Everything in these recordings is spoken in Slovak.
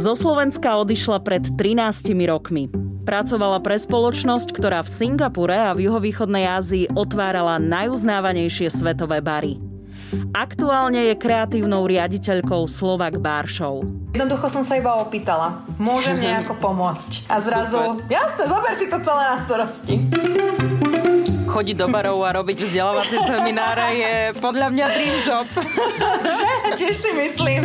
Zo Slovenska odišla pred 13 rokmi. Pracovala pre spoločnosť, ktorá v Singapure a v juhovýchodnej Ázii otvárala najuznávanejšie svetové bary. Aktuálne je kreatívnou riaditeľkou Slovak Bar Show. Jednoducho som sa iba opýtala, môžem nejako pomôcť. A zrazu, Super. jasne, zober si to celé na starosti chodiť do barov a robiť vzdelávacie semináre je podľa mňa dream job. Že? Tiež si myslím.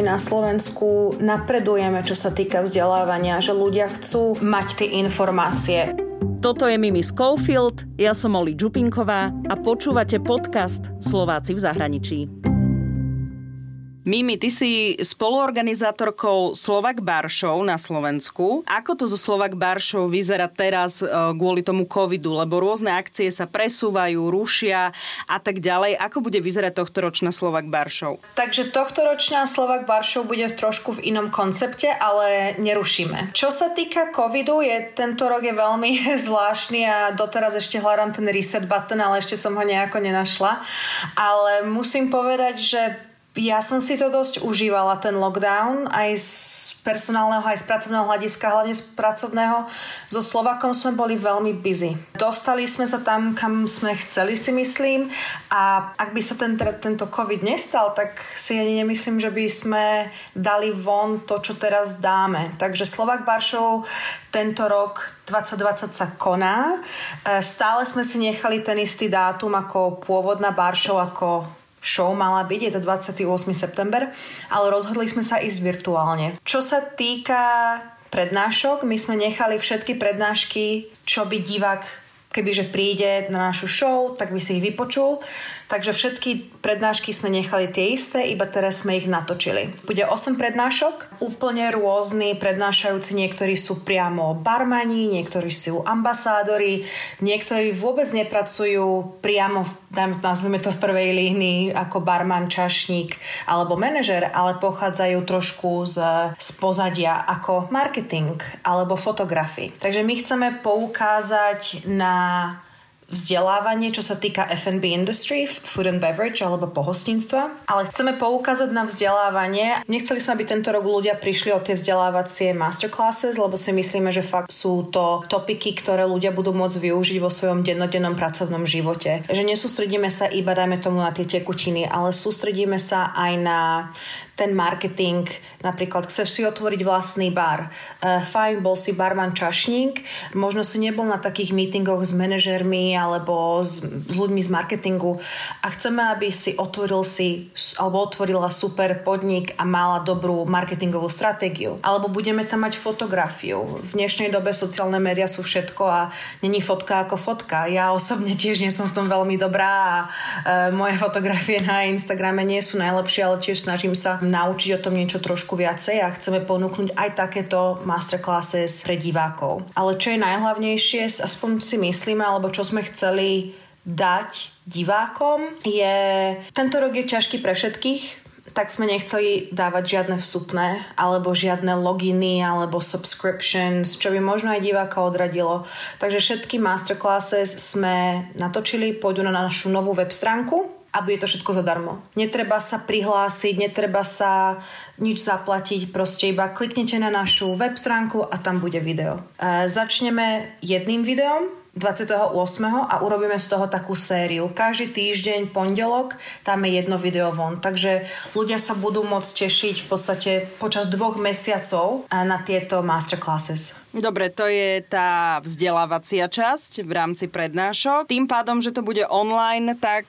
My na Slovensku napredujeme, čo sa týka vzdelávania, že ľudia chcú mať tie informácie. Toto je Mimi Schofield, ja som Oli Čupinková a počúvate podcast Slováci v zahraničí. Mimi, ty si spoluorganizátorkou Slovak Bar Show na Slovensku. Ako to zo Slovak Bar Show vyzerá teraz e, kvôli tomu covidu? Lebo rôzne akcie sa presúvajú, rušia a tak ďalej. Ako bude vyzerať tohtoročná Slovak Bar Show? Takže tohtoročná Slovak Bar Show bude trošku v inom koncepte, ale nerušíme. Čo sa týka covidu, je tento rok je veľmi zvláštny a doteraz ešte hľadám ten reset button, ale ešte som ho nejako nenašla. Ale musím povedať, že ja som si to dosť užívala, ten lockdown, aj z personálneho, aj z pracovného hľadiska, hlavne z pracovného. So Slovakom sme boli veľmi busy. Dostali sme sa tam, kam sme chceli, si myslím. A ak by sa ten, tento COVID nestal, tak si ani nemyslím, že by sme dali von to, čo teraz dáme. Takže Slovak Baršov tento rok 2020 sa koná. E, stále sme si nechali ten istý dátum ako pôvodná Baršov, ako show mala byť, je to 28. september, ale rozhodli sme sa ísť virtuálne. Čo sa týka prednášok, my sme nechali všetky prednášky, čo by divák kebyže príde na našu show, tak by si ich vypočul. Takže všetky prednášky sme nechali tie isté, iba teraz sme ich natočili. Bude 8 prednášok, úplne rôzni prednášajúci, niektorí sú priamo barmani, niektorí sú ambasádori, niektorí vôbec nepracujú priamo, nazveme to v prvej línii, ako barman, čašník alebo manažer, ale pochádzajú trošku z, z pozadia ako marketing alebo fotografii. Takže my chceme poukázať na vzdelávanie, čo sa týka F&B industry, food and beverage alebo pohostinstva, ale chceme poukázať na vzdelávanie. Nechceli sme, aby tento rok ľudia prišli o tie vzdelávacie masterclasses, lebo si myslíme, že fakt sú to topiky, ktoré ľudia budú môcť využiť vo svojom dennodennom pracovnom živote. Že nesústredíme sa iba, dajme tomu, na tie tekutiny, ale sústredíme sa aj na ten marketing, napríklad chceš si otvoriť vlastný bar, uh, fajn, bol si barman čašník, možno si nebol na takých meetingoch s manažermi alebo s, ľuďmi z marketingu a chceme, aby si otvoril si alebo otvorila super podnik a mala dobrú marketingovú stratégiu. Alebo budeme tam mať fotografiu. V dnešnej dobe sociálne médiá sú všetko a není fotka ako fotka. Ja osobne tiež nie som v tom veľmi dobrá a uh, moje fotografie na Instagrame nie sú najlepšie, ale tiež snažím sa naučiť o tom niečo trošku viacej a chceme ponúknuť aj takéto masterclasses pre divákov. Ale čo je najhlavnejšie, aspoň si myslíme, alebo čo sme chceli dať divákom, je... Tento rok je ťažký pre všetkých, tak sme nechceli dávať žiadne vstupné alebo žiadne loginy alebo subscriptions, čo by možno aj diváka odradilo. Takže všetky masterclasses sme natočili, pôjdu na našu novú web stránku a bude to všetko zadarmo. Netreba sa prihlásiť, netreba sa nič zaplatiť, proste iba kliknete na našu web stránku a tam bude video. E, začneme jedným videom, 28. a urobíme z toho takú sériu. Každý týždeň, pondelok, tam je jedno video von. Takže ľudia sa budú môcť tešiť v podstate počas dvoch mesiacov na tieto masterclasses. Dobre, to je tá vzdelávacia časť v rámci prednášok. Tým pádom, že to bude online, tak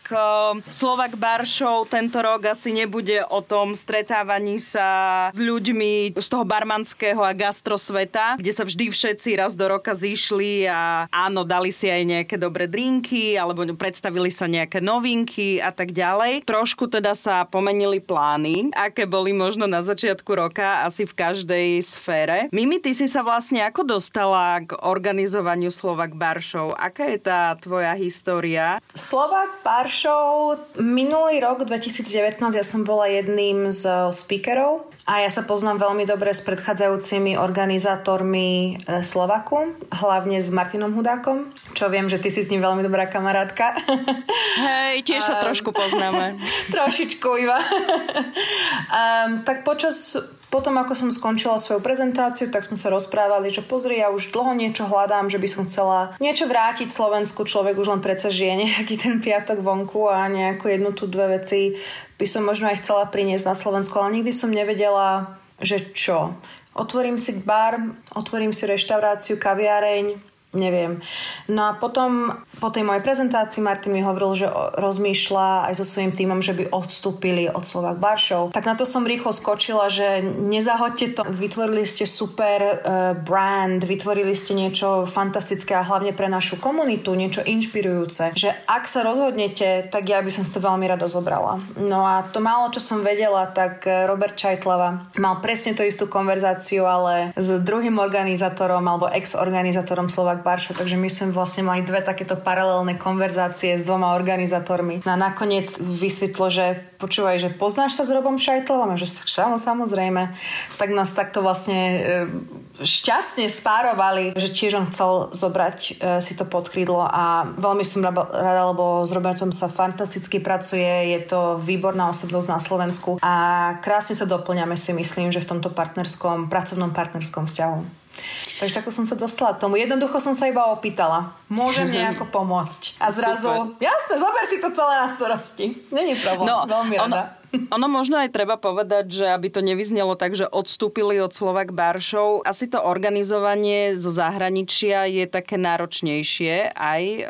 Slovak Bar Show tento rok asi nebude o tom stretávaní sa s ľuďmi z toho barmanského a gastrosveta, kde sa vždy všetci raz do roka zišli a áno, dali si aj nejaké dobré drinky alebo predstavili sa nejaké novinky a tak ďalej. Trošku teda sa pomenili plány, aké boli možno na začiatku roka asi v každej sfére. Mimi, ty si sa vlastne ako dostala k organizovaniu Slovak Bar Show? Aká je tá tvoja história? Slovak Bar Show minulý rok 2019 ja som bola jedným z speakerov a ja sa poznám veľmi dobre s predchádzajúcimi organizátormi e, Slovaku, hlavne s Martinom Hudákom, čo viem, že ty si s ním veľmi dobrá kamarátka. Hej, tiež sa trošku poznáme. Trošičku iba. um, tak počas Potom, ako som skončila svoju prezentáciu, tak sme sa rozprávali, že pozri, ja už dlho niečo hľadám, že by som chcela niečo vrátiť Slovensku. Človek už len predsa žije nejaký ten piatok vonku a nejakú jednu tu dve veci by som možno aj chcela priniesť na Slovensku, ale nikdy som nevedela, že čo. Otvorím si bar, otvorím si reštauráciu, kaviareň, neviem. No a potom po tej mojej prezentácii Martin mi hovoril, že rozmýšľa aj so svojím týmom, že by odstúpili od Slovak Bar Show. Tak na to som rýchlo skočila, že nezahoďte to. Vytvorili ste super uh, brand, vytvorili ste niečo fantastické a hlavne pre našu komunitu, niečo inšpirujúce. Že ak sa rozhodnete, tak ja by som to veľmi rada zobrala. No a to málo, čo som vedela, tak e, Robert Čajtlava mal presne tú istú konverzáciu, ale s druhým organizátorom alebo ex-organizátorom Slovak Baršo, takže my sme vlastne mali dve takéto paralelné konverzácie s dvoma organizátormi. No a nakoniec vysvetlo, že počúvaj, že poznáš sa s Robom Šajtlovom? že samozrejme. Tak nás takto vlastne e, šťastne spárovali, že tiež on chcel zobrať e, si to pod krídlo a veľmi som rada, lebo s Robertom sa fantasticky pracuje, je to výborná osobnosť na Slovensku a krásne sa doplňame si myslím, že v tomto partnerskom, pracovnom partnerskom vzťahu. Takže takto som sa dostala k tomu. Jednoducho som sa iba opýtala. Môžem nejako pomôcť. A zrazu, Super. jasne, zober si to celé na starosti. Není problém. No, Veľmi rada. Ono, ono možno aj treba povedať, že aby to nevyznelo tak, že odstúpili od Slovak Baršov, asi to organizovanie zo zahraničia je také náročnejšie aj e,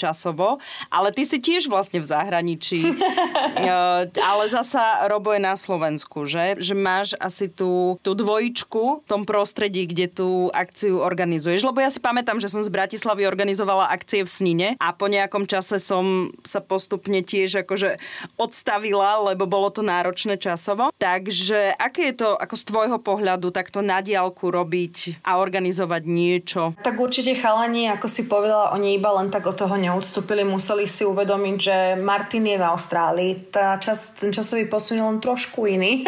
časovo, ale ty si tiež vlastne v zahraničí. e, ale zasa Robo je na Slovensku, že? Že máš asi tú, tú dvojičku v tom prostredí, kde tú akciu organizuješ. Lebo ja si pamätám, že som z Bratislavy organizovala akcie v Snine a po nejakom čase som sa postupne tiež akože odstavila, lebo bolo bolo to náročné časovo. Takže aké je to ako z tvojho pohľadu takto na diálku robiť a organizovať niečo? Tak určite chalani, ako si povedala, oni iba len tak od toho neodstúpili. Museli si uvedomiť, že Martin je v Austrálii. Tá čas, ten časový posun je len trošku iný.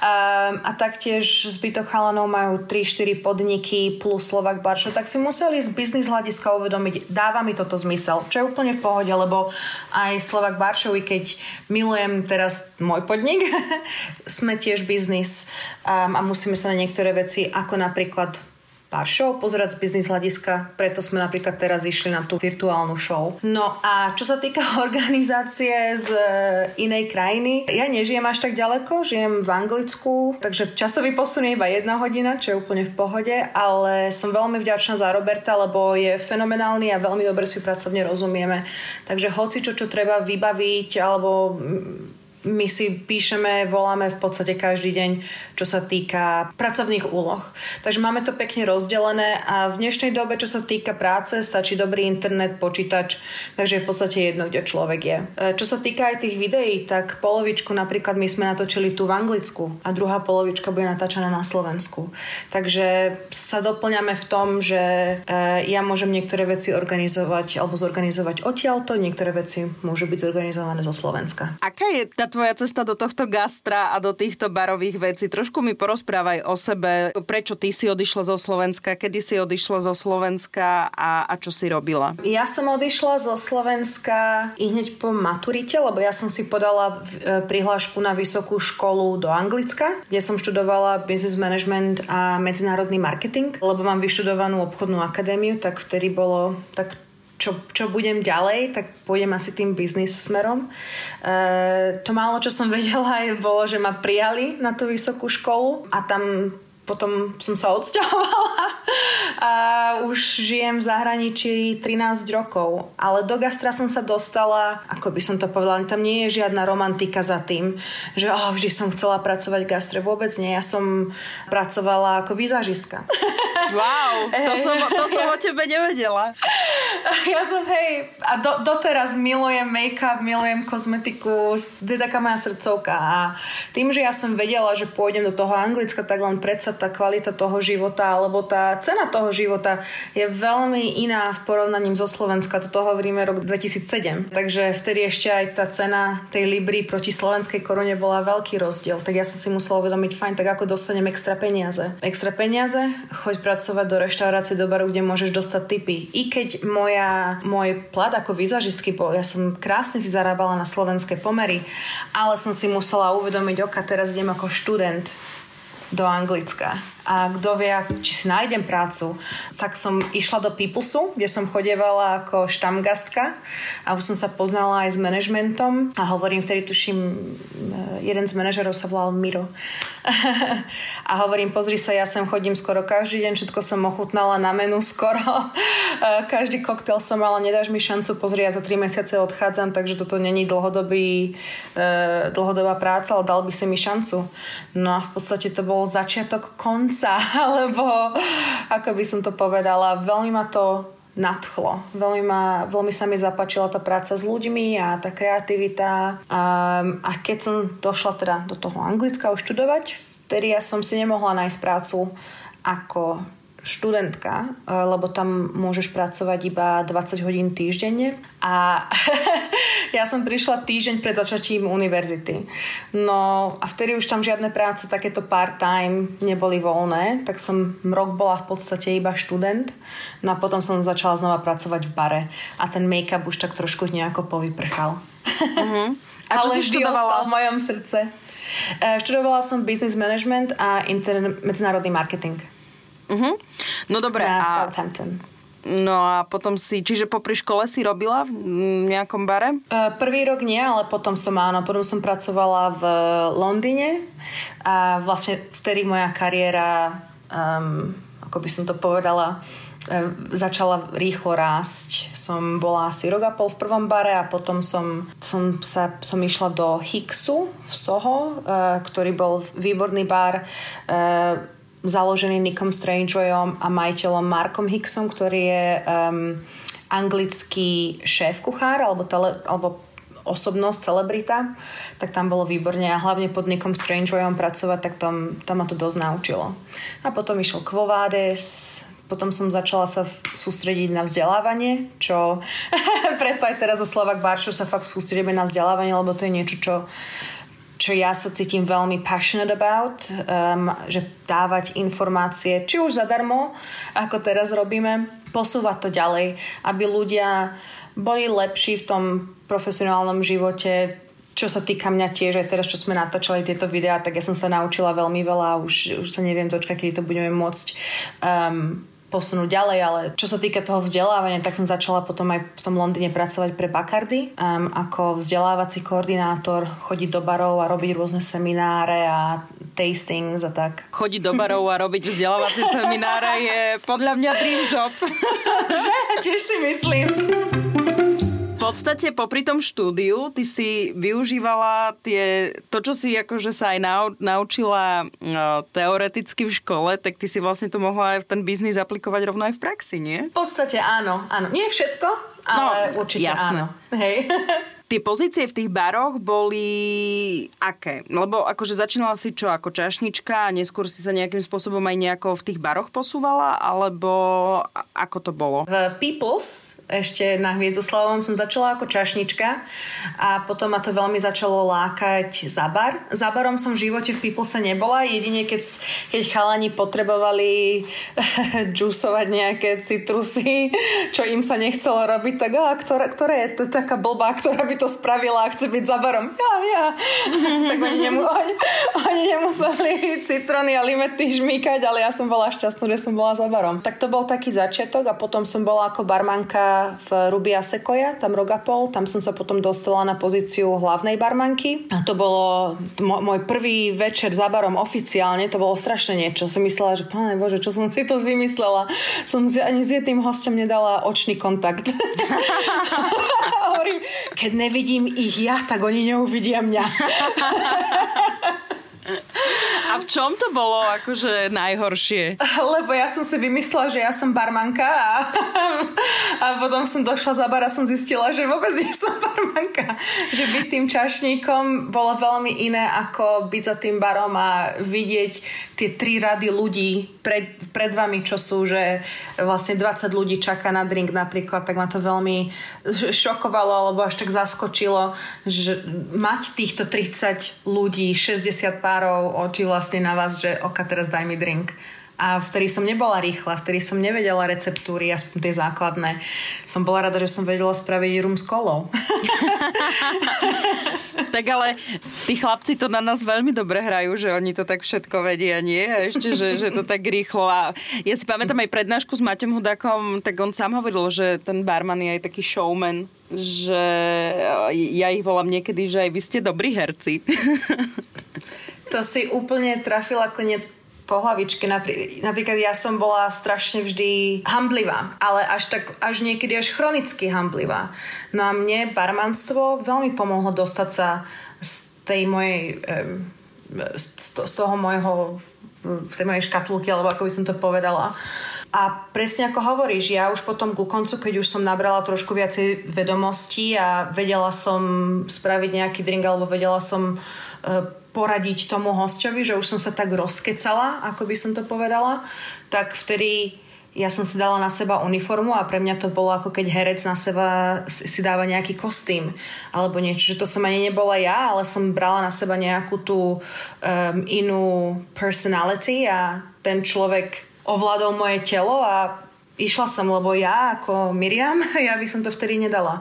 a, a taktiež zbytok chalanov majú 3-4 podniky plus Slovak Baršo, tak si museli z biznis hľadiska uvedomiť, dáva mi toto zmysel, čo je úplne v pohode, lebo aj Slovak Baršovi, keď milujem teraz teraz môj podnik, sme tiež biznis um, a musíme sa na niektoré veci, ako napríklad pár show pozerať z biznis hľadiska, preto sme napríklad teraz išli na tú virtuálnu show. No a čo sa týka organizácie z e, inej krajiny, ja nežijem až tak ďaleko, žijem v Anglicku, takže časový posun je iba jedna hodina, čo je úplne v pohode, ale som veľmi vďačná za Roberta, lebo je fenomenálny a veľmi dobre si pracovne rozumieme. Takže hoci čo, čo treba vybaviť alebo my si píšeme, voláme v podstate každý deň, čo sa týka pracovných úloh. Takže máme to pekne rozdelené a v dnešnej dobe, čo sa týka práce, stačí dobrý internet, počítač, takže v podstate jedno, kde človek je. E, čo sa týka aj tých videí, tak polovičku napríklad my sme natočili tu v Anglicku a druhá polovička bude natáčaná na Slovensku. Takže sa doplňame v tom, že e, ja môžem niektoré veci organizovať alebo zorganizovať odtiaľto, niektoré veci môžu byť zorganizované zo Slovenska. Aká je tá tvoja cesta do tohto gastra a do týchto barových vecí. Trošku mi porozprávaj o sebe, prečo ty si odišla zo Slovenska, kedy si odišla zo Slovenska a, a čo si robila? Ja som odišla zo Slovenska i hneď po maturite, lebo ja som si podala e, prihlášku na vysokú školu do Anglicka, kde som študovala business management a medzinárodný marketing, lebo mám vyštudovanú obchodnú akadémiu, tak vtedy bolo tak čo, čo budem ďalej, tak pôjdem asi tým biznis smerom. E, to málo, čo som vedela, je, bolo, že ma prijali na tú vysokú školu a tam potom som sa odsťahovala a už žijem v zahraničí 13 rokov. Ale do gastra som sa dostala, ako by som to povedala, tam nie je žiadna romantika za tým, že oh, vždy som chcela pracovať v gastre. Vôbec nie. Ja som pracovala ako výzažistka. Wow, to som, to som o tebe nevedela. Ja som, hej, a do, doteraz milujem make-up, milujem kozmetiku, je taká moja srdcovka. A tým, že ja som vedela, že pôjdem do toho Anglicka, tak len predsa tá kvalita toho života alebo tá cena toho života je veľmi iná v porovnaní zo Slovenska. Toto hovoríme rok 2007. Takže vtedy ešte aj tá cena tej Libry proti slovenskej korune bola veľký rozdiel. Tak ja som si musela uvedomiť, fajn, tak ako dostanem extra peniaze. Extra peniaze, choď pracovať do reštaurácie, do baru, kde môžeš dostať tipy. I keď moja, môj plat ako vizažistky bol, ja som krásne si zarábala na slovenské pomery, ale som si musela uvedomiť, oka, teraz idem ako študent do Anglicka. A kto vie, či si nájdem prácu, tak som išla do Peoplesu, kde som chodievala ako štamgastka a už som sa poznala aj s manažmentom a hovorím, vtedy tuším, jeden z manažerov sa volal Miro. a hovorím, pozri sa, ja sem chodím skoro každý deň, všetko som ochutnala na menu skoro. každý koktel som mala, nedáš mi šancu, pozri, ja za 3 mesiace odchádzam, takže toto není dlhodobý, eh, dlhodobá práca, ale dal by si mi šancu. No a v podstate to bol začiatok konca, alebo ako by som to povedala, veľmi ma to nadchlo. Veľmi, ma, veľmi sa mi zapáčila tá práca s ľuďmi a tá kreativita. A, a keď som došla teda do toho Anglicka už študovať, vtedy ja som si nemohla nájsť prácu ako študentka, lebo tam môžeš pracovať iba 20 hodín týždenne a ja som prišla týždeň pred začatím univerzity. No a vtedy už tam žiadne práce takéto part-time neboli voľné, tak som rok bola v podstate iba študent, no a potom som začala znova pracovať v bare a ten make-up už tak trošku nejako povyprchal. Uh-huh. A čo Ale si študovala? v mojom srdce. Eh, študovala som business management a inter- medzinárodný marketing. Uh-huh. No dobre. Na a... Southampton. No a potom si, čiže popri škole si robila v nejakom bare? Uh, prvý rok nie, ale potom som áno, potom som pracovala v Londýne a vlastne vtedy moja kariéra, um, ako by som to povedala, uh, začala rýchlo rásť. Som bola asi rok a pol v prvom bare a potom som, som, sa, som išla do Hicksu v Soho, uh, ktorý bol výborný bar. Uh, založený Nickom Strangewayom a majiteľom Markom Hicksom, ktorý je um, anglický šéf-kuchár alebo, tele, alebo osobnosť, celebrita, tak tam bolo výborne a hlavne pod Nickom Strangewayom pracovať, tak tam, tam ma to dosť naučilo. A potom išiel Kvovades, potom som začala sa sústrediť na vzdelávanie, čo preto aj teraz zo Slovak Baršov sa fakt sústredíme na vzdelávanie, lebo to je niečo, čo čo ja sa cítim veľmi passionate about, um, že dávať informácie, či už zadarmo, ako teraz robíme, posúvať to ďalej, aby ľudia boli lepší v tom profesionálnom živote, čo sa týka mňa tiež, aj teraz, čo sme natáčali tieto videá, tak ja som sa naučila veľmi veľa a už, už sa neviem dočkať, kedy to budeme môcť um, posunúť ďalej, ale čo sa týka toho vzdelávania, tak som začala potom aj v tom Londýne pracovať pre Bacardi um, ako vzdelávací koordinátor, chodiť do barov a robiť rôzne semináre a tastings a tak. Chodiť do barov a robiť vzdelávacie semináre je podľa mňa dream job. Že? Tiež si myslím podstate popri tom štúdiu ty si využívala tie, to, čo si akože sa aj nau, naučila no, teoreticky v škole, tak ty si vlastne to mohla aj ten biznis aplikovať rovno aj v praxi, nie? V podstate áno, áno. Nie všetko, ale no, určite jasné. áno. Hej. Tie pozície v tých baroch boli aké? Lebo akože začínala si čo ako čašnička a neskôr si sa nejakým spôsobom aj nejako v tých baroch posúvala? Alebo ako to bolo? V Peoples ešte na Hviezdoslavom som začala ako čašnička a potom ma to veľmi začalo lákať za bar. Za barom som v živote v Peoplese nebola, jedine keď, keď chalani potrebovali džusovať nejaké citrusy, čo im sa nechcelo robiť, tak a, ktorá, ktorá je to taká blbá, ktorá by to spravila a chce byť za barom. Ja, ja. tak oni, nemu, oni, oni nemuseli citrony a limety žmýkať, ale ja som bola šťastná, že som bola za barom. Tak to bol taký začiatok a potom som bola ako barmanka v Rubia Sequoia, tam Rogapol, tam som sa potom dostala na pozíciu hlavnej barmanky. A to bolo môj prvý večer za barom oficiálne, to bolo strašne niečo. Som myslela, že páne Bože, čo som si to vymyslela. Som si ani s jedným hostom nedala očný kontakt. Hovorím, keď nevidím ich ja, tak oni neuvidia mňa. A v čom to bolo akože najhoršie? Lebo ja som si vymyslela, že ja som barmanka a, a potom som došla za bar a som zistila, že vôbec nie som barmanka. Že byť tým čašníkom bolo veľmi iné ako byť za tým barom a vidieť tie tri rady ľudí pred, pred vami, čo sú, že vlastne 20 ľudí čaká na drink napríklad, tak ma to veľmi šokovalo alebo až tak zaskočilo, že mať týchto 30 ľudí, 60 pár párov očí vlastne na vás, že oka teraz daj mi drink. a vtedy som nebola rýchla, vtedy som nevedela receptúry, aspoň tie základné. Som bola rada, že som vedela spraviť rum s kolou. tak ale tí chlapci to na nás veľmi dobre hrajú, že oni to tak všetko vedia, nie? A ešte, že, že to tak rýchlo. A ja si pamätám aj prednášku s Maťom Hudakom, tak on sám hovoril, že ten barman je aj taký showman, že ja ich volám niekedy, že aj vy ste dobrí herci. To si úplne trafila koniec po hlavičke. Napríklad ja som bola strašne vždy hamblivá, ale až tak, až niekedy až chronicky hamblivá. No a mne barmanstvo veľmi pomohlo dostať sa z tej mojej, z toho mojho v tej mojej škatulky, alebo ako by som to povedala. A presne ako hovoríš, ja už potom ku koncu, keď už som nabrala trošku viacej vedomostí a vedela som spraviť nejaký drink, alebo vedela som uh, poradiť tomu hostovi, že už som sa tak rozkecala, ako by som to povedala, tak vtedy ja som si dala na seba uniformu a pre mňa to bolo ako keď herec na seba si dáva nejaký kostým alebo niečo, že to som ani nebola ja, ale som brala na seba nejakú tú um, inú personality a ten človek ovládol moje telo a išla som, lebo ja ako Miriam, ja by som to vtedy nedala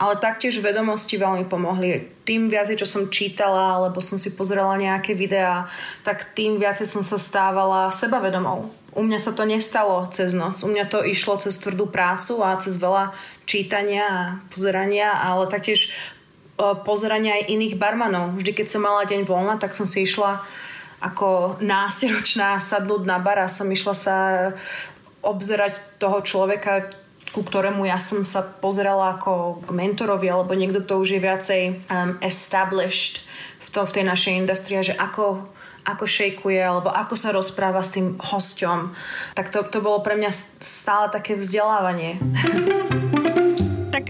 ale taktiež vedomosti veľmi pomohli. Tým viacej, čo som čítala, alebo som si pozrela nejaké videá, tak tým viacej som sa stávala sebavedomou. U mňa sa to nestalo cez noc. U mňa to išlo cez tvrdú prácu a cez veľa čítania a pozerania, ale taktiež e, pozerania aj iných barmanov. Vždy, keď som mala deň voľna, tak som si išla ako násteročná sadnúť na bar a som išla sa obzerať toho človeka, ku ktorému ja som sa pozerala ako k mentorovi alebo niekto, kto už je viacej um, established v, to, v tej našej industrii, že ako ako šejkuje, alebo ako sa rozpráva s tým hosťom. Tak to, to bolo pre mňa stále také vzdelávanie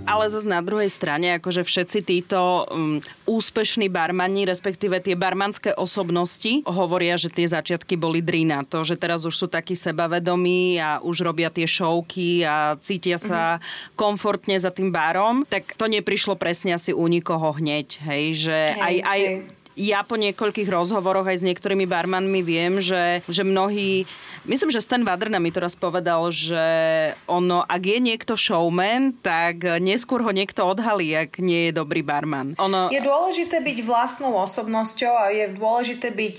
ale zase na druhej strane, akože všetci títo um, úspešní barmani, respektíve tie barmanské osobnosti, hovoria, že tie začiatky boli drina. To, že teraz už sú takí sebavedomí a už robia tie šovky a cítia sa mm-hmm. komfortne za tým barom, tak to neprišlo presne asi u nikoho hneď. Hej, že hej, aj, aj hej ja po niekoľkých rozhovoroch aj s niektorými barmanmi viem, že, že mnohí Myslím, že Stan Wadrna mi to raz povedal, že ono, ak je niekto showman, tak neskôr ho niekto odhalí, ak nie je dobrý barman. Ono... Je dôležité byť vlastnou osobnosťou a je dôležité byť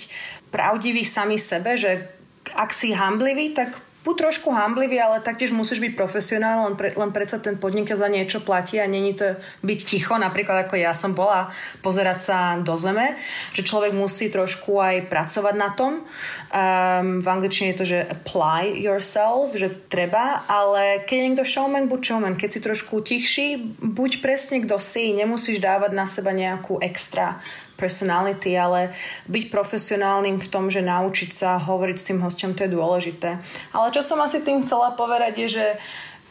pravdivý sami sebe, že ak si hamblivý, tak buď trošku hamblivý, ale taktiež musíš byť profesionál, len, pre, len predsa ten podnik za niečo platí a není to byť ticho, napríklad ako ja som bola, pozerať sa do zeme, že človek musí trošku aj pracovať na tom. Um, v angličtine je to, že apply yourself, že treba, ale keď je niekto showman, buď showman. Keď si trošku tichší, buď presne kto si, nemusíš dávať na seba nejakú extra personality, ale byť profesionálnym v tom, že naučiť sa hovoriť s tým hostom, to je dôležité. Ale čo som asi tým chcela povedať je, že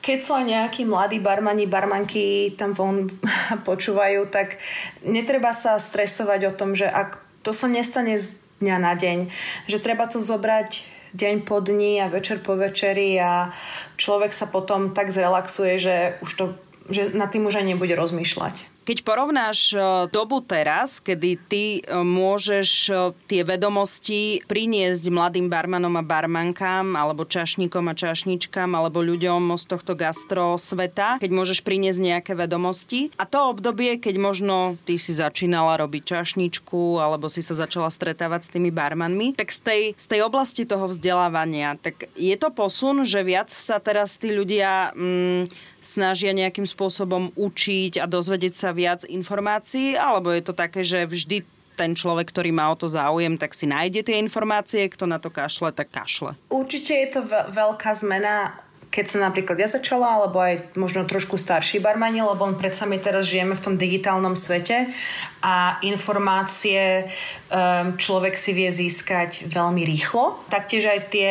keď sú aj nejakí mladí barmani, barmanky tam von počúvajú, tak netreba sa stresovať o tom, že ak to sa nestane z dňa na deň, že treba to zobrať deň po dni a večer po večeri a človek sa potom tak zrelaxuje, že už to že nad tým už aj nebude rozmýšľať. Keď porovnáš e, dobu teraz, kedy ty e, môžeš e, tie vedomosti priniesť mladým barmanom a barmankám, alebo čašníkom a čašničkám, alebo ľuďom z tohto gastro sveta, keď môžeš priniesť nejaké vedomosti. A to obdobie, keď možno ty si začínala robiť čašničku, alebo si sa začala stretávať s tými barmanmi, tak z tej, z tej oblasti toho vzdelávania, tak je to posun, že viac sa teraz tí ľudia... Mm, snažia nejakým spôsobom učiť a dozvedieť sa viac informácií, alebo je to také, že vždy ten človek, ktorý má o to záujem, tak si nájde tie informácie, kto na to kašle, tak kašle. Určite je to veľká zmena keď som napríklad ja začala, alebo aj možno trošku starší barmani, lebo on predsa my teraz žijeme v tom digitálnom svete a informácie um, človek si vie získať veľmi rýchlo. Taktiež aj tie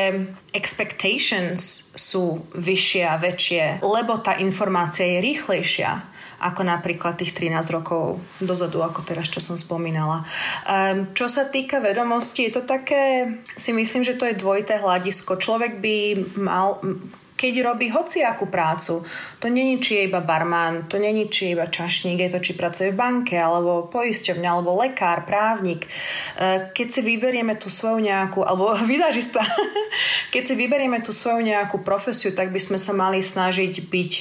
expectations sú vyššie a väčšie, lebo tá informácia je rýchlejšia ako napríklad tých 13 rokov dozadu, ako teraz, čo som spomínala. Um, čo sa týka vedomosti, je to také, si myslím, že to je dvojité hľadisko. Človek by mal keď robí hociakú prácu. To není, či je iba barman, to není, či je iba čašník, je to, či pracuje v banke, alebo poisťovňa, alebo lekár, právnik. E, keď si vyberieme tú svoju nejakú, alebo vizažista, keď si vyberieme tú svoju nejakú profesiu, tak by sme sa mali snažiť byť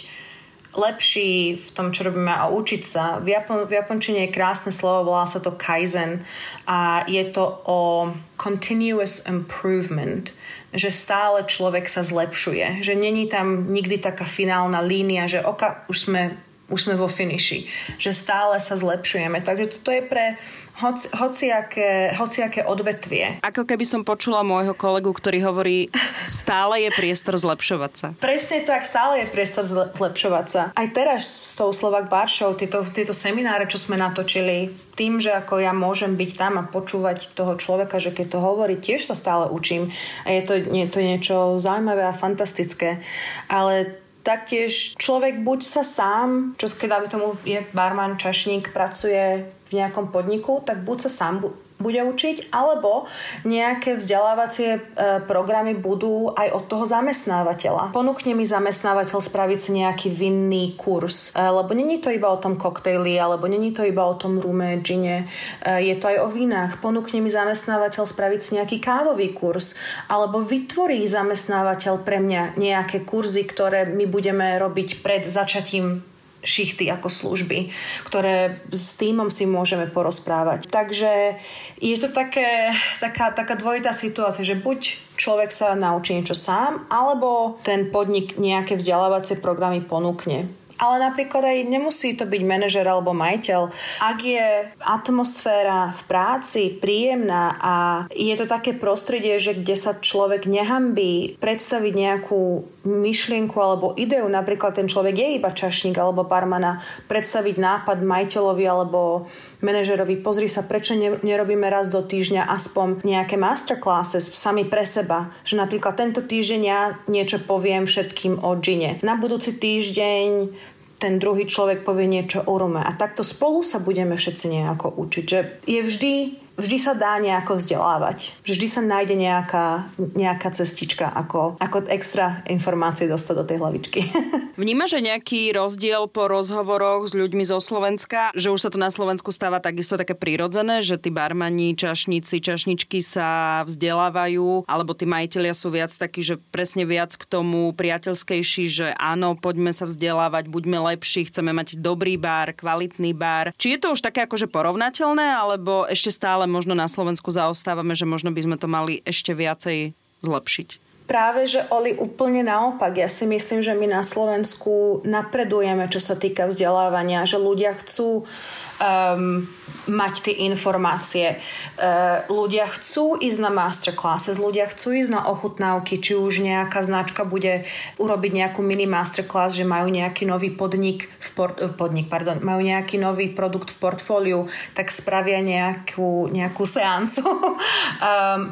lepší v tom, čo robíme a učiť sa. V, Japon, v japončine je krásne slovo, volá sa to kaizen a je to o continuous improvement, že stále človek sa zlepšuje, že není tam nikdy taká finálna línia, že oka, už sme už sme vo finiši, že stále sa zlepšujeme. Takže toto je pre hoci, hociaké, hociaké odvetvie. Ako keby som počula môjho kolegu, ktorý hovorí, stále je priestor zlepšovať sa. Presne tak, stále je priestor zlepšovať sa. Aj teraz s tou Slovak Baršou, tieto, tieto semináre, čo sme natočili, tým, že ako ja môžem byť tam a počúvať toho človeka, že keď to hovorí, tiež sa stále učím. A je to, je to niečo zaujímavé a fantastické. Ale taktiež človek buď sa sám, čo keď tomu je barman, čašník, pracuje v nejakom podniku, tak buď sa sám bude učiť, alebo nejaké vzdelávacie e, programy budú aj od toho zamestnávateľa. Ponúkne mi zamestnávateľ spraviť si nejaký vinný kurz, e, lebo není to iba o tom koktejli, alebo není to iba o tom rume, džine, e, je to aj o vínach. Ponúkne mi zamestnávateľ spraviť si nejaký kávový kurz, alebo vytvorí zamestnávateľ pre mňa nejaké kurzy, ktoré my budeme robiť pred začatím šichty ako služby, ktoré s týmom si môžeme porozprávať. Takže je to také, taká, taká dvojitá situácia, že buď človek sa naučí niečo sám, alebo ten podnik nejaké vzdelávacie programy ponúkne ale napríklad aj nemusí to byť manažer alebo majiteľ. Ak je atmosféra v práci príjemná a je to také prostredie, že kde sa človek nehambí predstaviť nejakú myšlienku alebo ideu, napríklad ten človek je iba čašník alebo barmana, predstaviť nápad majiteľovi alebo manažerovi, pozri sa, prečo nerobíme raz do týždňa aspoň nejaké masterclasses sami pre seba, že napríklad tento týždeň ja niečo poviem všetkým o džine. Na budúci týždeň ten druhý človek povie niečo o Rome. A takto spolu sa budeme všetci nejako učiť. Že je vždy vždy sa dá nejako vzdelávať. Vždy sa nájde nejaká, nejaká cestička, ako, ako extra informácie dostať do tej hlavičky. Vnímaš aj nejaký rozdiel po rozhovoroch s ľuďmi zo Slovenska, že už sa to na Slovensku stáva takisto také prirodzené, že tí barmani, čašníci, čašničky sa vzdelávajú, alebo tí majiteľia sú viac takí, že presne viac k tomu priateľskejší, že áno, poďme sa vzdelávať, buďme lepší, chceme mať dobrý bar, kvalitný bar. Či je to už také akože porovnateľné, alebo ešte stále možno na Slovensku zaostávame, že možno by sme to mali ešte viacej zlepšiť. Práve, že Oli úplne naopak. Ja si myslím, že my na Slovensku napredujeme, čo sa týka vzdelávania, že ľudia chcú um, mať tie informácie. Uh, ľudia chcú ísť na masterclasses, ľudia chcú ísť na ochutnávky, či už nejaká značka bude urobiť nejakú mini masterclass, že majú nejaký nový podnik, v port, podnik pardon, majú nejaký nový produkt v portfóliu, tak spravia nejakú, nejakú seansu um,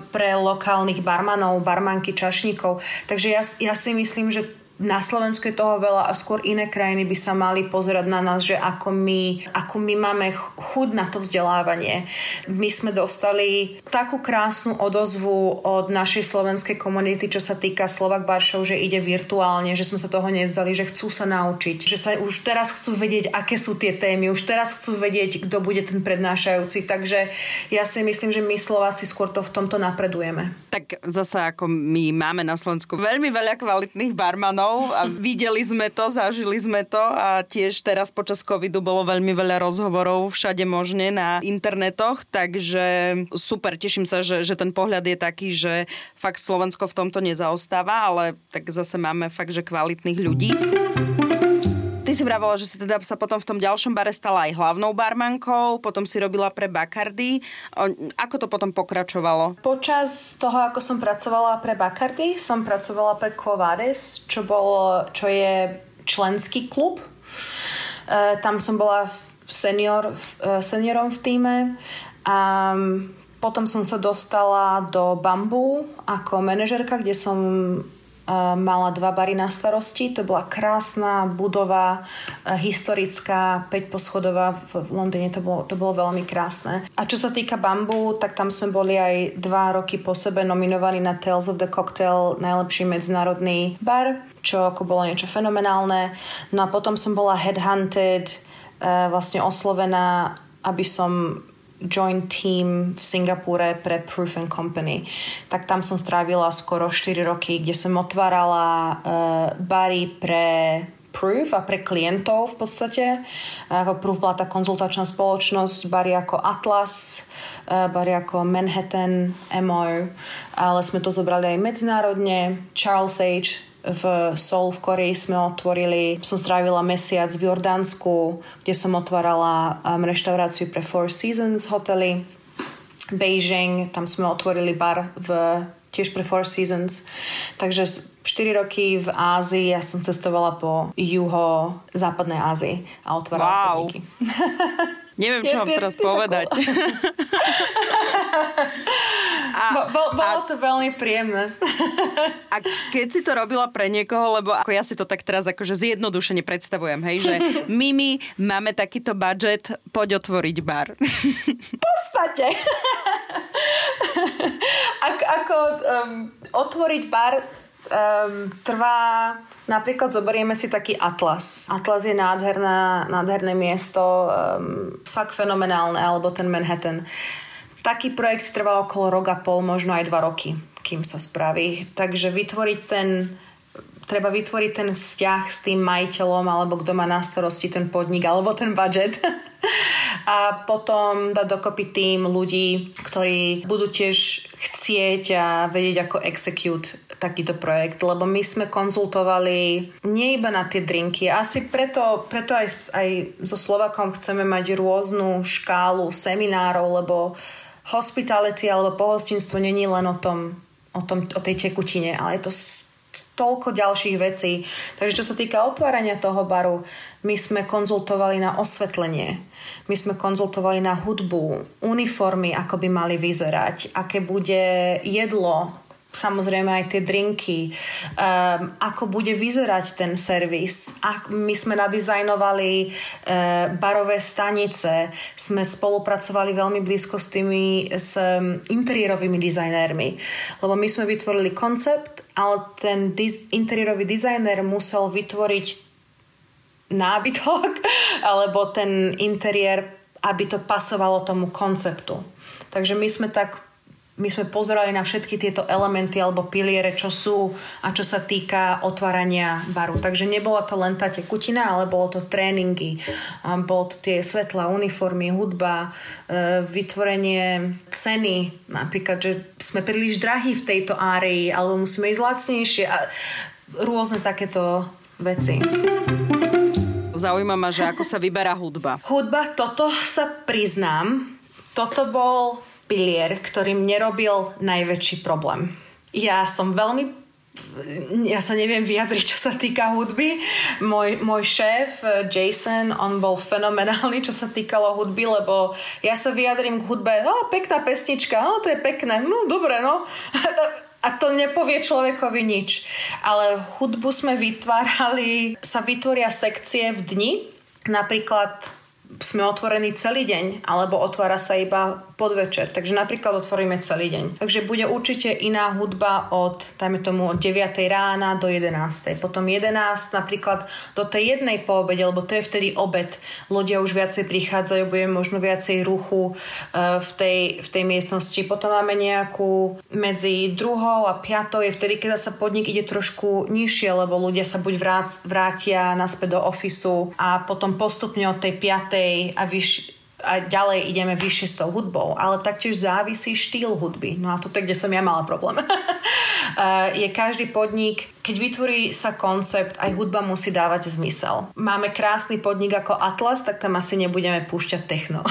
pre lokálnych barmanov, barmanky, čašníkov. Takže ja, ja si myslím, že na Slovensku je toho veľa a skôr iné krajiny by sa mali pozerať na nás, že ako my, ako my máme chuť na to vzdelávanie. My sme dostali takú krásnu odozvu od našej slovenskej komunity, čo sa týka Slovak Baršov, že ide virtuálne, že sme sa toho nevzdali, že chcú sa naučiť, že sa už teraz chcú vedieť, aké sú tie témy, už teraz chcú vedieť, kto bude ten prednášajúci. Takže ja si myslím, že my Slováci skôr to v tomto napredujeme. Tak zase ako my máme na Slovensku veľmi veľa kvalitných barmanov, rokov a videli sme to, zažili sme to. A tiež teraz počas covidu bolo veľmi veľa rozhovorov všade možne na internetoch, takže super, teším sa, že, že ten pohľad je taký, že fakt Slovensko v tomto nezaostáva, ale tak zase máme fakt, že kvalitných ľudí. Si vravela, že si teda sa potom v tom ďalšom bare stala aj hlavnou barmankou, potom si robila pre Bacardi. Ako to potom pokračovalo? Počas toho, ako som pracovala pre Bacardi, som pracovala pre Covades, čo, bolo, čo je členský klub. E, tam som bola senior, e, seniorom v týme a potom som sa dostala do Bambu ako manažerka, kde som mala dva bary na starosti. To bola krásna budova, historická, 5 poschodová v Londýne. To bolo, to bolo veľmi krásne. A čo sa týka Bambu, tak tam sme boli aj dva roky po sebe nominovaní na Tales of the Cocktail najlepší medzinárodný bar, čo ako bolo niečo fenomenálne. No a potom som bola headhunted, vlastne oslovená, aby som joint team v Singapúre pre Proof and Company. Tak tam som strávila skoro 4 roky, kde som otvárala uh, bary pre Proof a pre klientov v podstate. Ako Proof bola tá konzultačná spoločnosť, bary ako Atlas, uh, bary ako Manhattan, MO, ale sme to zobrali aj medzinárodne. Charles Age, v Seoul v Koreji sme otvorili, som strávila mesiac v Jordánsku, kde som otvárala um, reštauráciu pre Four Seasons hotely. Beijing, tam sme otvorili bar v tiež pre Four Seasons. Takže 4 roky v Ázii ja som cestovala po juho-západnej Ázii a otvárala wow. podniky. Neviem, čo mám teraz povedať. A, Bo, bolo a, to veľmi príjemné. A keď si to robila pre niekoho, lebo ako ja si to tak teraz akože zjednodušene predstavujem, hej, že Mimi, máme takýto budget, poď otvoriť bar. V podstate. Ak, ako um, otvoriť bar um, trvá Napríklad zoberieme si taký Atlas. Atlas je nádherná, nádherné miesto, um, fakt fenomenálne, alebo ten Manhattan. Taký projekt trvá okolo rok a pol, možno aj dva roky, kým sa spraví. Takže vytvoriť ten treba vytvoriť ten vzťah s tým majiteľom alebo kto má na starosti ten podnik alebo ten budget. a potom dať dokopy tým ľudí, ktorí budú tiež chcieť a vedieť ako execute takýto projekt, lebo my sme konzultovali nie iba na tie drinky. Asi preto, preto aj, aj so Slovakom chceme mať rôznu škálu seminárov, lebo hospitality alebo pohostinstvo není len o tom, o, tom, o tej tekutine, ale je to toľko ďalších vecí. Takže čo sa týka otvárania toho baru, my sme konzultovali na osvetlenie, my sme konzultovali na hudbu, uniformy, ako by mali vyzerať, aké bude jedlo, samozrejme aj tie drinky, um, ako bude vyzerať ten servis. My sme nadizajnovali uh, barové stanice, sme spolupracovali veľmi blízko s tými s um, interiérovými dizajnérmi, lebo my sme vytvorili koncept, ale ten diz- interiérový dizajner musel vytvoriť nábytok alebo ten interiér, aby to pasovalo tomu konceptu. Takže my sme tak my sme pozerali na všetky tieto elementy alebo piliere, čo sú a čo sa týka otvárania baru. Takže nebola to len tá tekutina, ale bolo to tréningy, bolo to tie svetlá, uniformy, hudba, e, vytvorenie ceny, napríklad, že sme príliš drahí v tejto árii, alebo musíme ísť lacnejšie a rôzne takéto veci. Zaujíma ma, že ako sa vyberá hudba. Hudba, toto sa priznám, toto bol pilier, ktorý mne robil najväčší problém. Ja som veľmi ja sa neviem vyjadriť, čo sa týka hudby. Môj, môj šéf Jason, on bol fenomenálny, čo sa týkalo hudby, lebo ja sa vyjadrím k hudbe, o, pekná pesnička, o, to je pekné, no, dobre, no. A to nepovie človekovi nič. Ale hudbu sme vytvárali, sa vytvoria sekcie v dni, napríklad sme otvorení celý deň, alebo otvára sa iba podvečer. Takže napríklad otvoríme celý deň. Takže bude určite iná hudba od, dajme tomu, od 9 rána do 11. Potom 11 napríklad do tej jednej po obede, lebo to je vtedy obed. Ľudia už viacej prichádzajú, bude možno viacej ruchu uh, v, tej, v tej miestnosti. Potom máme nejakú medzi druhou a piatou je vtedy, keď sa podnik ide trošku nižšie, lebo ľudia sa buď vrát, vrátia naspäť do ofisu a potom postupne od tej piatej a vyš, a ďalej ideme vyššie s tou hudbou, ale taktiež závisí štýl hudby. No a toto, kde som ja mala problém. je každý podnik, keď vytvorí sa koncept, aj hudba musí dávať zmysel. Máme krásny podnik ako Atlas, tak tam asi nebudeme púšťať techno.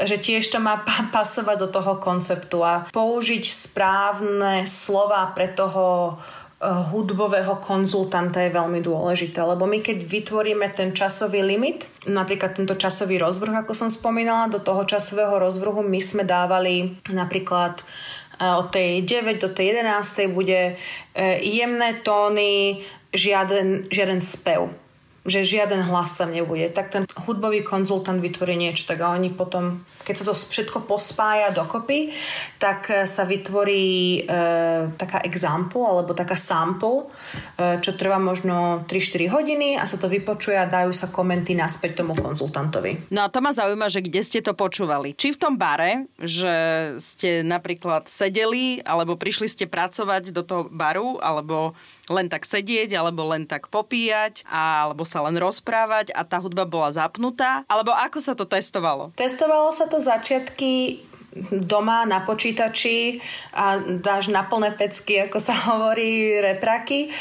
že tiež to má pasovať do toho konceptu a použiť správne slova pre toho hudbového konzultanta je veľmi dôležité, lebo my keď vytvoríme ten časový limit, napríklad tento časový rozvrh, ako som spomínala, do toho časového rozvrhu my sme dávali napríklad Od tej 9 do tej 11 bude jemné tóny, žiaden, žiaden spev že žiaden hlas tam nebude. Tak ten hudbový konzultant vytvorí niečo, tak a oni potom keď sa to všetko pospája dokopy, tak e, sa vytvorí e, taká example alebo taká sample, e, čo trvá možno 3-4 hodiny a sa to vypočuje a dajú sa komenty naspäť tomu konzultantovi. No a to ma zaujíma, že kde ste to počúvali. Či v tom bare, že ste napríklad sedeli alebo prišli ste pracovať do toho baru, alebo len tak sedieť, alebo len tak popíjať, alebo sa len rozprávať a tá hudba bola zapnutá, alebo ako sa to testovalo? Testovalo sa to začiatky doma na počítači a dáš na plné pecky, ako sa hovorí, repraky.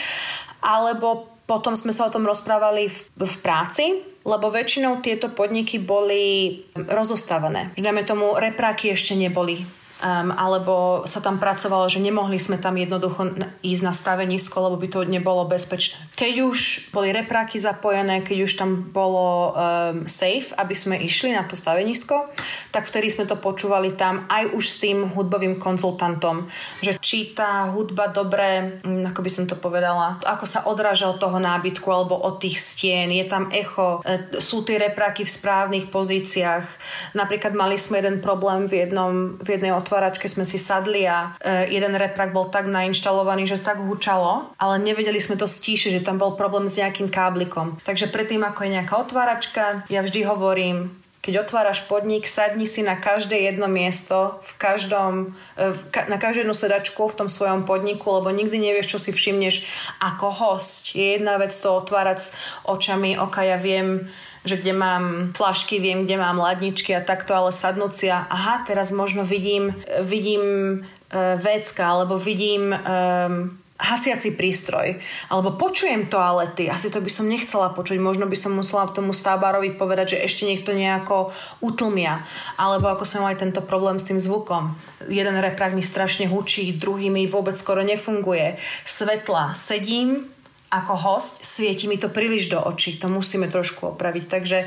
Alebo potom sme sa o tom rozprávali v, v práci, lebo väčšinou tieto podniky boli rozostávané. Dáme tomu, repráky ešte neboli um, alebo sa tam pracovalo, že nemohli sme tam jednoducho ísť na stavenisko, lebo by to nebolo bezpečné. Keď už boli repráky zapojené, keď už tam bolo um, safe, aby sme išli na to stavenisko, tak vtedy sme to počúvali tam aj už s tým hudbovým konzultantom, že či tá hudba dobre, mm, ako by som to povedala, ako sa odráža od toho nábytku alebo od tých stien, je tam echo, e, sú tie repráky v správnych pozíciách. Napríklad mali sme jeden problém v, jednom, v jednej otváračke sme si sadli a e, jeden reprak bol tak nainštalovaný, že tak hučalo, ale nevedeli sme to stíšiť, že tam bol problém s nejakým káblikom. Takže predtým, ako je nejaká otváračka, ja vždy hovorím, keď otváraš podnik, sadni si na každé jedno miesto, v každom, e, na každú jednu sedačku v tom svojom podniku, lebo nikdy nevieš, čo si všimneš ako host. Je jedna vec to otvárať s očami oka, ja viem, že kde mám flašky, viem, kde mám ladničky a takto, ale sadnúť aha, teraz možno vidím, vidím uh, vecka, alebo vidím um, hasiaci prístroj. Alebo počujem toalety. Asi to by som nechcela počuť. Možno by som musela tomu stavbárovi povedať, že ešte niekto nejako utlmia. Alebo ako som aj tento problém s tým zvukom. Jeden reprak mi strašne hučí, druhý mi vôbec skoro nefunguje. Svetla. Sedím, ako host, svieti mi to príliš do očí. To musíme trošku opraviť. Takže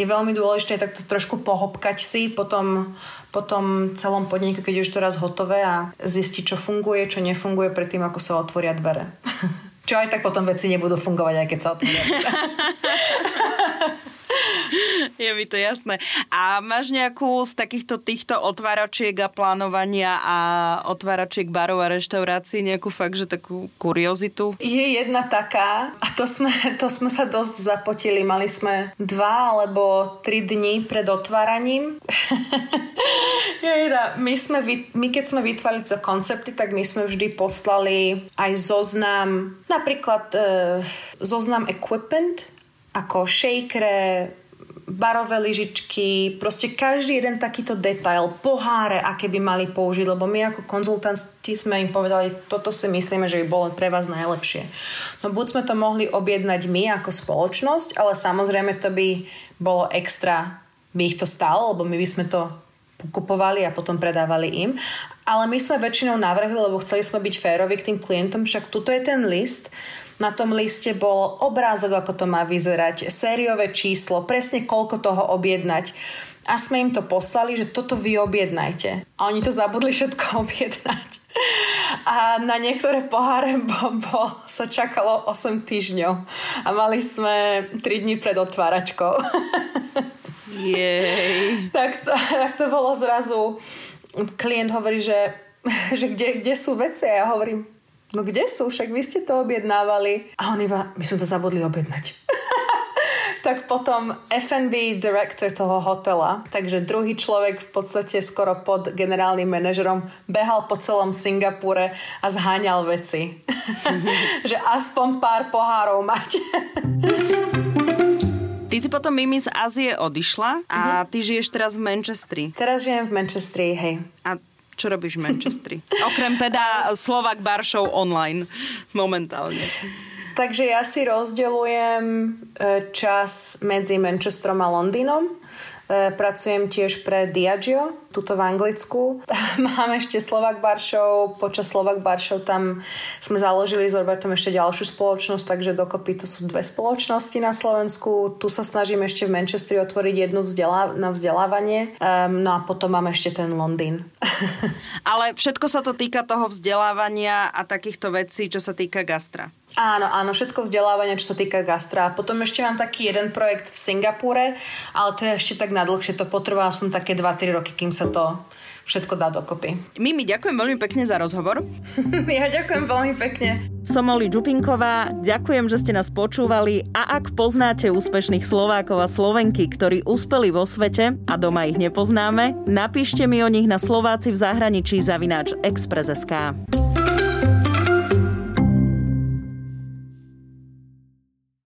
je veľmi dôležité takto trošku pohopkať si po tom, po tom celom podniku, keď je už to raz hotové a zistiť, čo funguje, čo nefunguje predtým, ako sa otvoria dvere. čo aj tak potom veci nebudú fungovať, aj keď sa otvoria. Je mi to jasné. A máš nejakú z takýchto týchto otváračiek a plánovania a otváračiek barov a reštaurácií nejakú fakt, že takú kuriozitu? Je jedna taká a to sme, to sme sa dosť zapotili. Mali sme dva alebo tri dni pred otváraním. my, sme, my keď sme vytvárali tieto koncepty, tak my sme vždy poslali aj zoznam, napríklad e, zoznam equipment, ako shakere, barové lyžičky, proste každý jeden takýto detail, poháre, aké by mali použiť, lebo my ako konzultanti sme im povedali, toto si myslíme, že by bolo pre vás najlepšie. No buď sme to mohli objednať my ako spoločnosť, ale samozrejme to by bolo extra, by ich to stalo, lebo my by sme to kupovali a potom predávali im. Ale my sme väčšinou navrhli, lebo chceli sme byť férovi k tým klientom, však tuto je ten list, na tom liste bol obrázok, ako to má vyzerať, sériové číslo, presne koľko toho objednať. A sme im to poslali, že toto vy objednajte. A oni to zabudli všetko objednať. A na niektoré poháre bo, bo, sa čakalo 8 týždňov. A mali sme 3 dní pred otváračkou. Jej. tak, to, tak to bolo zrazu. Klient hovorí, že, že kde, kde sú veci? A ja hovorím, no kde sú, však vy ste to objednávali. A on iba, my sme to zabudli objednať. tak potom F&B director toho hotela, takže druhý človek v podstate skoro pod generálnym manažerom behal po celom Singapúre a zháňal veci. že aspoň pár pohárov mať. Ty si potom Mimi z Ázie odišla a uh-huh. ty žiješ teraz v Manchestri. Teraz žijem v Manchestri, hej. A čo robíš v Manchestri? Okrem teda Slovak Bar Show online momentálne. Takže ja si rozdeľujem e, čas medzi Manchesterom a Londýnom. E, pracujem tiež pre Diageo, tuto v Anglicku. Mám ešte Slovak Baršov, počas Slovak Baršov tam sme založili s Robertom ešte ďalšiu spoločnosť, takže dokopy to sú dve spoločnosti na Slovensku. Tu sa snažím ešte v Manchestri otvoriť jednu vzdelá- na vzdelávanie. Um, no a potom mám ešte ten Londýn. Ale všetko sa to týka toho vzdelávania a takýchto vecí, čo sa týka gastra. Áno, áno, všetko vzdelávanie, čo sa týka gastra. Potom ešte mám taký jeden projekt v Singapúre, ale to je ešte tak nadlhšie, to potrvá aspoň také 2-3 roky, kým sa to všetko dá dokopy. Mimi, ďakujem veľmi pekne za rozhovor. ja ďakujem veľmi pekne. Som Oli Čupinková, ďakujem, že ste nás počúvali a ak poznáte úspešných Slovákov a Slovenky, ktorí uspeli vo svete a doma ich nepoznáme, napíšte mi o nich na Slováci v zahraničí zavináč Express.sk.